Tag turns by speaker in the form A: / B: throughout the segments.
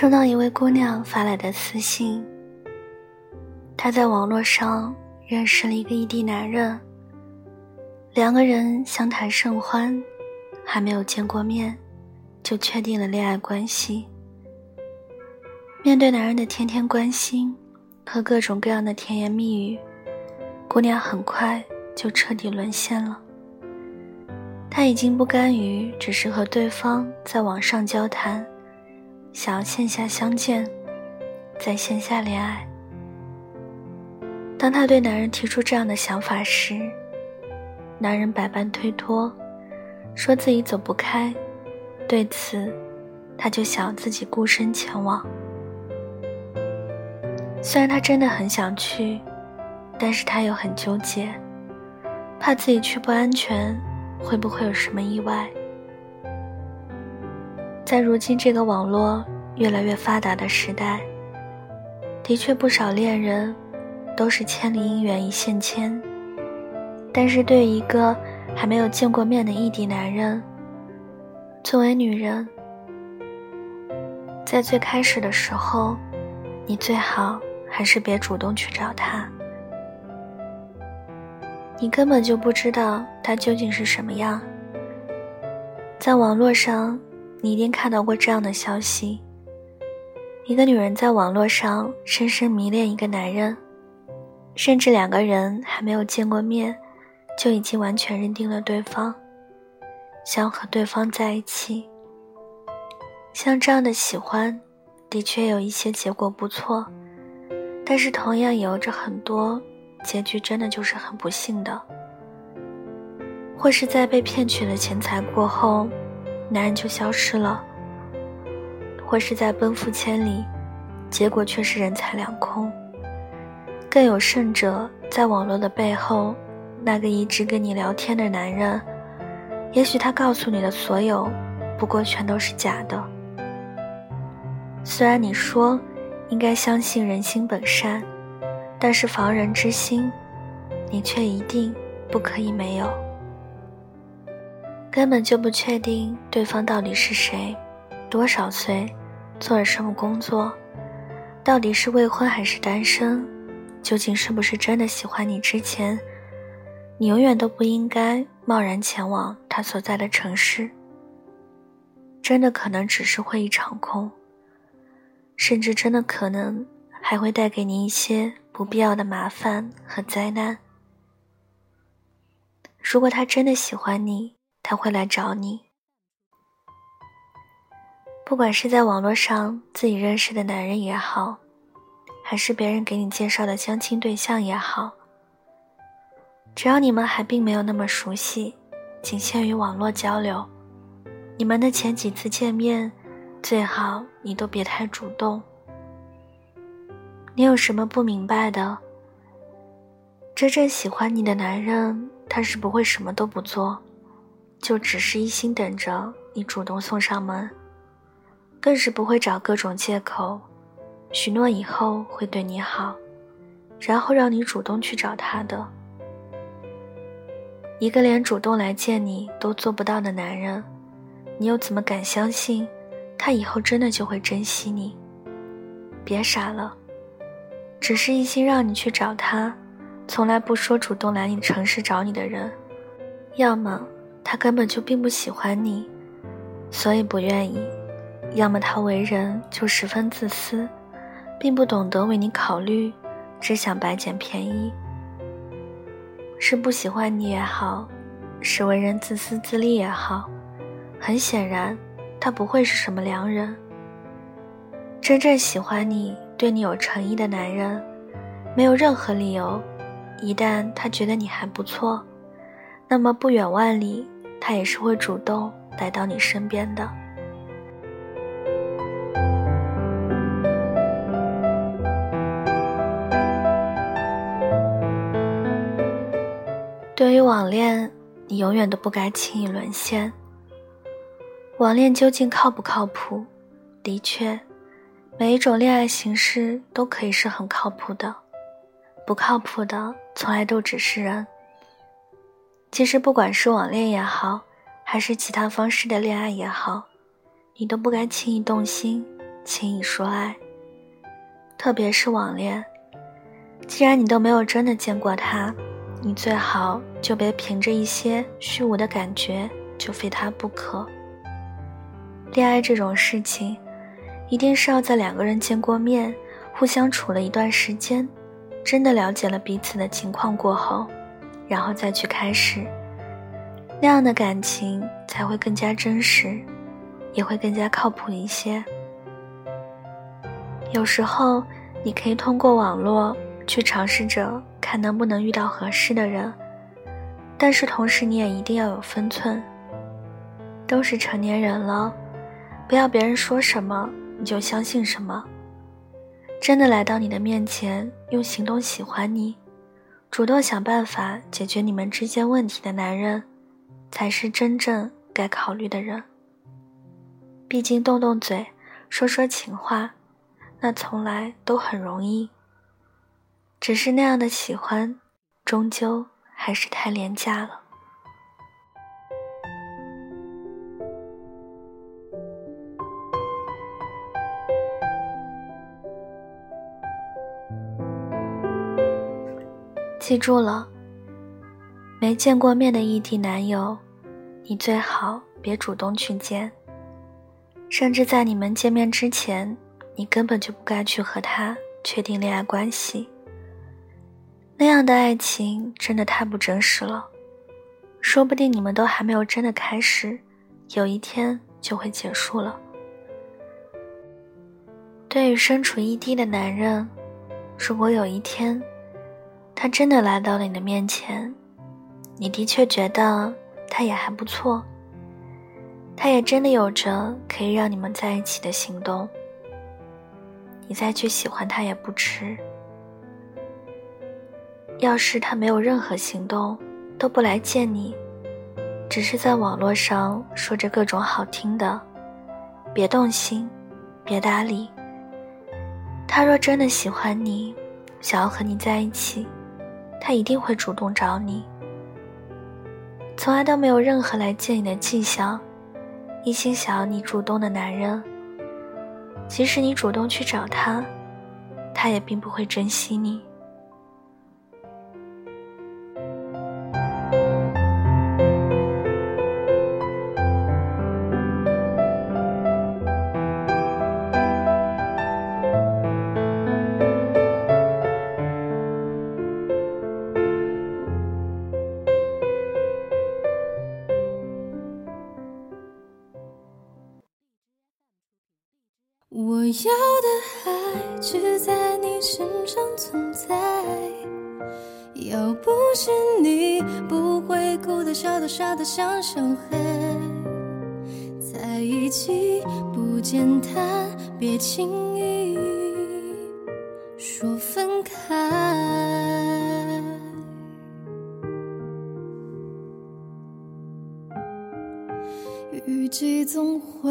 A: 收到一位姑娘发来的私信，她在网络上认识了一个异地男人，两个人相谈甚欢，还没有见过面，就确定了恋爱关系。面对男人的天天关心和各种各样的甜言蜜语，姑娘很快就彻底沦陷了。她已经不甘于只是和对方在网上交谈。想要线下相见，在线下恋爱。当她对男人提出这样的想法时，男人百般推脱，说自己走不开。对此，她就想自己孤身前往。虽然她真的很想去，但是她又很纠结，怕自己去不安全，会不会有什么意外？在如今这个网络越来越发达的时代，的确不少恋人都是千里姻缘一线牵。但是对于一个还没有见过面的异地男人，作为女人，在最开始的时候，你最好还是别主动去找他。你根本就不知道他究竟是什么样，在网络上。你一定看到过这样的消息：一个女人在网络上深深迷恋一个男人，甚至两个人还没有见过面，就已经完全认定了对方，想和对方在一起。像这样的喜欢，的确有一些结果不错，但是同样也有着很多结局真的就是很不幸的，或是在被骗取了钱财过后。男人就消失了，或是在奔赴千里，结果却是人财两空。更有甚者，在网络的背后，那个一直跟你聊天的男人，也许他告诉你的所有，不过全都是假的。虽然你说应该相信人心本善，但是防人之心，你却一定不可以没有。根本就不确定对方到底是谁，多少岁，做了什么工作，到底是未婚还是单身，究竟是不是真的喜欢你？之前，你永远都不应该贸然前往他所在的城市。真的可能只是会一场空，甚至真的可能还会带给你一些不必要的麻烦和灾难。如果他真的喜欢你，他会来找你，不管是在网络上自己认识的男人也好，还是别人给你介绍的相亲对象也好，只要你们还并没有那么熟悉，仅限于网络交流，你们的前几次见面，最好你都别太主动。你有什么不明白的？真正喜欢你的男人，他是不会什么都不做。就只是一心等着你主动送上门，更是不会找各种借口，许诺以后会对你好，然后让你主动去找他的。一个连主动来见你都做不到的男人，你又怎么敢相信他以后真的就会珍惜你？别傻了，只是一心让你去找他，从来不说主动来你城市找你的人，要么。他根本就并不喜欢你，所以不愿意；要么他为人就十分自私，并不懂得为你考虑，只想白捡便宜。是不喜欢你也好，是为人自私自利也好，很显然，他不会是什么良人。真正喜欢你、对你有诚意的男人，没有任何理由，一旦他觉得你还不错。那么不远万里，他也是会主动来到你身边的。对于网恋，你永远都不该轻易沦陷。网恋究竟靠不靠谱？的确，每一种恋爱形式都可以是很靠谱的，不靠谱的从来都只是人。其实，不管是网恋也好，还是其他方式的恋爱也好，你都不该轻易动心，轻易说爱。特别是网恋，既然你都没有真的见过他，你最好就别凭着一些虚无的感觉就非他不可。恋爱这种事情，一定是要在两个人见过面、互相处了一段时间，真的了解了彼此的情况过后，然后再去开始。那样的感情才会更加真实，也会更加靠谱一些。有时候，你可以通过网络去尝试着看能不能遇到合适的人，但是同时你也一定要有分寸。都是成年人了，不要别人说什么你就相信什么。真的来到你的面前，用行动喜欢你，主动想办法解决你们之间问题的男人。才是真正该考虑的人。毕竟动动嘴，说说情话，那从来都很容易。只是那样的喜欢，终究还是太廉价了。记住了。没见过面的异地男友，你最好别主动去见。甚至在你们见面之前，你根本就不该去和他确定恋爱关系。那样的爱情真的太不真实了，说不定你们都还没有真的开始，有一天就会结束了。对于身处异地的男人，如果有一天，他真的来到了你的面前，你的确觉得他也还不错，他也真的有着可以让你们在一起的行动。你再去喜欢他也不迟。要是他没有任何行动，都不来见你，只是在网络上说着各种好听的，别动心，别搭理。他若真的喜欢你，想要和你在一起，他一定会主动找你。从来都没有任何来见你的迹象，一心想要你主动的男人，即使你主动去找他，他也并不会珍惜你。
B: 要的爱只在你身上存在，要不是你，不会哭得、笑得、傻得像小孩。在一起不简单，别轻易说分开。雨季总会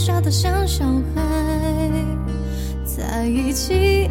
B: 傻的像小孩。在一起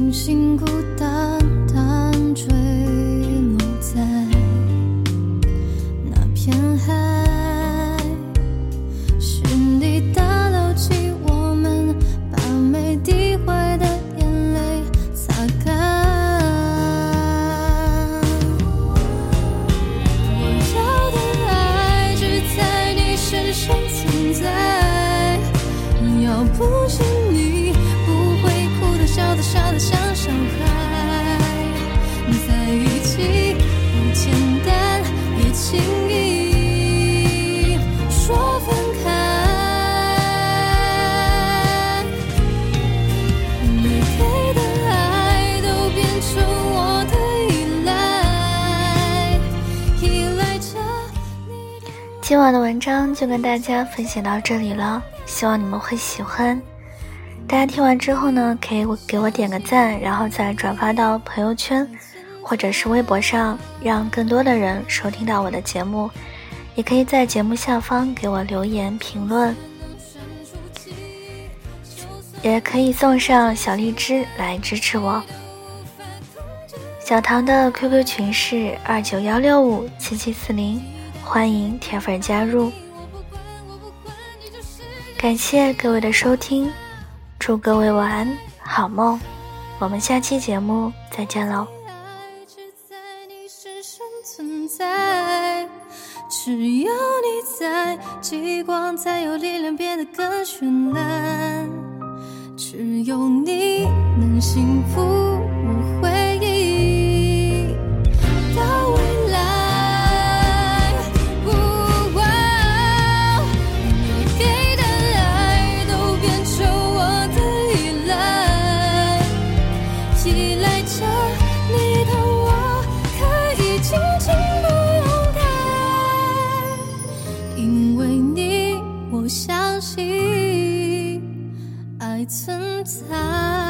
B: 星星孤单单坠
A: 今晚的文章就跟大家分享到这里了，希望你们会喜欢。大家听完之后呢，可以给我点个赞，然后再转发到朋友圈或者是微博上，让更多的人收听到我的节目。也可以在节目下方给我留言评论，也可以送上小荔枝来支持我。小唐的 QQ 群是二九幺六五七七四零，欢迎铁粉加入。感谢各位的收听，祝各位晚安，好梦。我们下期节目再见喽。
B: 只有你在，极光才有力量变得更绚烂。只有你能幸福着你的我，可以尽情不勇敢，因为你，我相信爱存在。